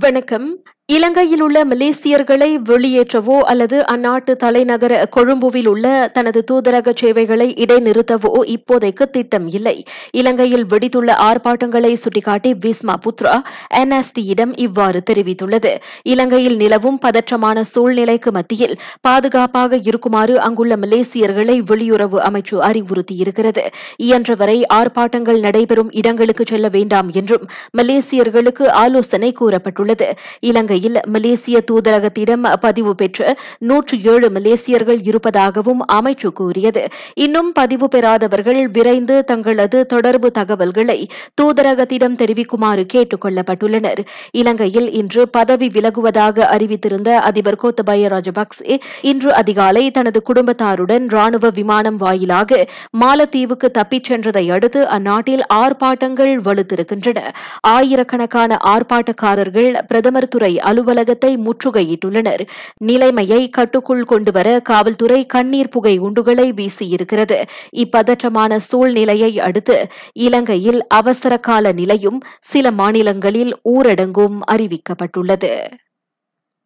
வணக்கம். இலங்கையில் உள்ள மலேசியர்களை வெளியேற்றவோ அல்லது அந்நாட்டு தலைநகர கொழும்புவில் உள்ள தனது தூதரக சேவைகளை இடைநிறுத்தவோ இப்போதைக்கு திட்டம் இல்லை. இலங்கையில் வெடித்துள்ள ஆர்ப்பாட்டங்களை சுட்டிக்காட்டி விஸ்மா புத்ரா என்எஸ்டியிடம் இவ்வாறு தெரிவித்துள்ளது. இலங்கையில் நிலவும் பதற்றமான சூழ்நிலைக்கு மத்தியில் பாதுகாப்பாக இருக்குமாறு அங்குள்ள மலேசியர்களை வெளியுறவு அமைச்சு அறிவுறுத்தியிருக்கிறது. இயன்றவரை ஆர்ப்பாட்டங்கள் நடைபெறும் இடங்களுக்கு செல்ல வேண்டாம் என்றும் மலேசியர்களுக்கு ஆலோசனை கூறப்பட்டுள்ளது. இலங்கை இலங்கையில் மலேசிய தூதரகத்திடம் பதிவு பெற்ற நூற்று ஏழு மலேசியர்கள் இருப்பதாகவும் அமைச்சு கூறியது. இன்னும் பதிவு பெறாதவர்கள் விரைந்து தங்களது தொடர்பு தகவல்களை தூதரகத்திடம் தெரிவிக்குமாறு கேட்டுக் கொள்ளப்பட்டுள்ளனர் இலங்கையில் இன்று பதவி விலகுவதாக அறிவித்திருந்த அதிபர் கோத்தபய ராஜபக்சே இன்று அதிகாலை தனது குடும்பத்தாருடன் ராணுவ விமானம் வாயிலாக மாலத்தீவுக்கு தப்பிச் சென்றதை அடுத்து அந்நாட்டில் ஆர்ப்பாட்டங்கள் வலுத்திருக்கின்றன. ஆயிரக்கணக்கான ஆர்ப்பாட்டக்காரர்கள் பிரதமர் துறை அலுவலகத்தை முற்றுகையிட்டுள்ளனர். நிலைமையை கட்டுக்குள் கொண்டுவர காவல்துறை கண்ணீர் புகை குண்டுகளை வீசியிருக்கிறது. இப்பதற்றமான சூழ்நிலையை அடுத்து இலங்கையில் அவசர கால நிலையும் சில மாநிலங்களில் ஊரடங்கும் அறிவிக்கப்பட்டுள்ளது.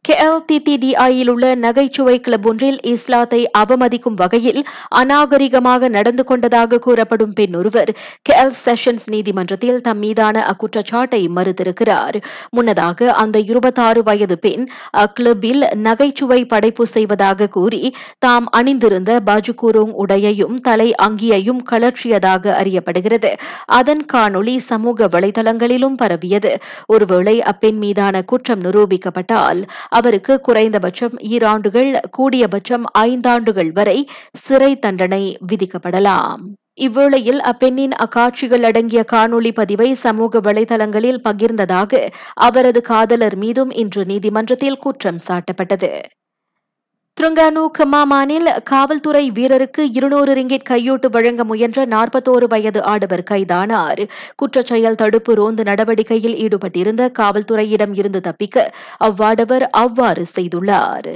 கேஎல்டிடிடிஐயில் உள்ள நகைச்சுவை கிளப் ஒன்றில் இஸ்லாத்தை அவமதிக்கும் வகையில் அநாகரிகமாக நடந்து கொண்டதாக கூறப்படும் பெண் ஒருவர் கேஎல் செஷன்ஸ் நீதிமன்றத்தில் தம் மீதான அக்குற்றச்சாட்டை மறுத்திருக்கிறார். முன்னதாக அந்த இருபத்தாறு வயது பெண் அக்ளப்பில் நகைச்சுவை படைப்பு செய்வதாக கூறி தாம் அணிந்திருந்த பாஜுகூரோங் உடையையும் தலை அங்கியையும் கலற்றியதாக அறியப்படுகிறது. அதன் காணொளி சமூக வலைதளங்களிலும் பரவியது. ஒருவேளை அப்பெண் மீதான குற்றம் நிரூபிக்கப்பட்டால் அவருக்கு குறைந்தபட்சம் ஈராண்டுகள் கூடியபட்சம் ஐந்தாண்டுகள் வரை சிறை தண்டனை விதிக்கப்படலாம். இவ்வேளையில் அப்பெண்ணின் அக்காட்சிகள் அடங்கிய காணொளி பதிவை சமூக வலைதளங்களில் பகிர்ந்ததாக அவரது காதலர் மீதும் இன்று நீதிமன்றத்தில் குற்றம் சாட்டப்பட்டது. துருங்கானு கமாமானில் காவல்துறை வீரருக்கு இருநூறு ரிங்கிட் கையூட்டு வழங்க முயன்ற நாற்பத்தோரு வயது ஆடவர் கைதானார். குற்றச்செயல் தடுப்பு ரோந்து நடவடிக்கையில் ஈடுபட்டிருந்த காவல்துறையிடம் இருந்து தப்பிக்க அவ்வாடவர் அவ்வாறு செய்துள்ளார்.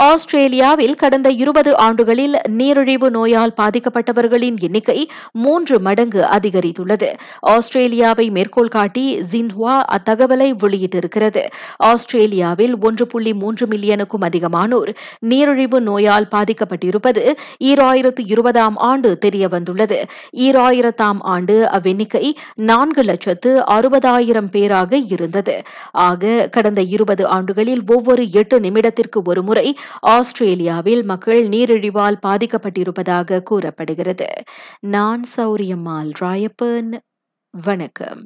ஆஸ்திரேலியாவில் கடந்த இருபது ஆண்டுகளில் நீரிழிவு நோயால் பாதிக்கப்பட்டவர்களின் எண்ணிக்கை மூன்று மடங்கு அதிகரித்துள்ளது. ஆஸ்திரேலியாவை மேற்கோள் காட்டி ஜின்ஹுவா அத்தகவலை வெளியிட்டிருக்கிறது. ஆஸ்திரேலியாவில் ஒன்று புள்ளி மூன்று மில்லியனுக்கும் அதிகமானோர் நீரிழிவு நோயால் பாதிக்கப்பட்டிருப்பது ஈராயிரத்து இருபதாம் ஆண்டு தெரியவந்துள்ளது. ஈராயிரத்தாம் ஆண்டு அவ்வெண்ணிக்கை நான்கு லட்சத்து அறுபதாயிரம் பேராக இருந்தது. ஆக கடந்த இருபது ஆண்டுகளில் ஒவ்வொரு எட்டு நிமிடத்திற்கு ஒருமுறை ஆஸ்திரேலியாவில் மக்கள் நீரிழிவால் பாதிக்கப்பட்டிருப்பதாக கூறப்படுகிறது. நான் சௌரியம்மாள் ராயப்பன். வணக்கம்.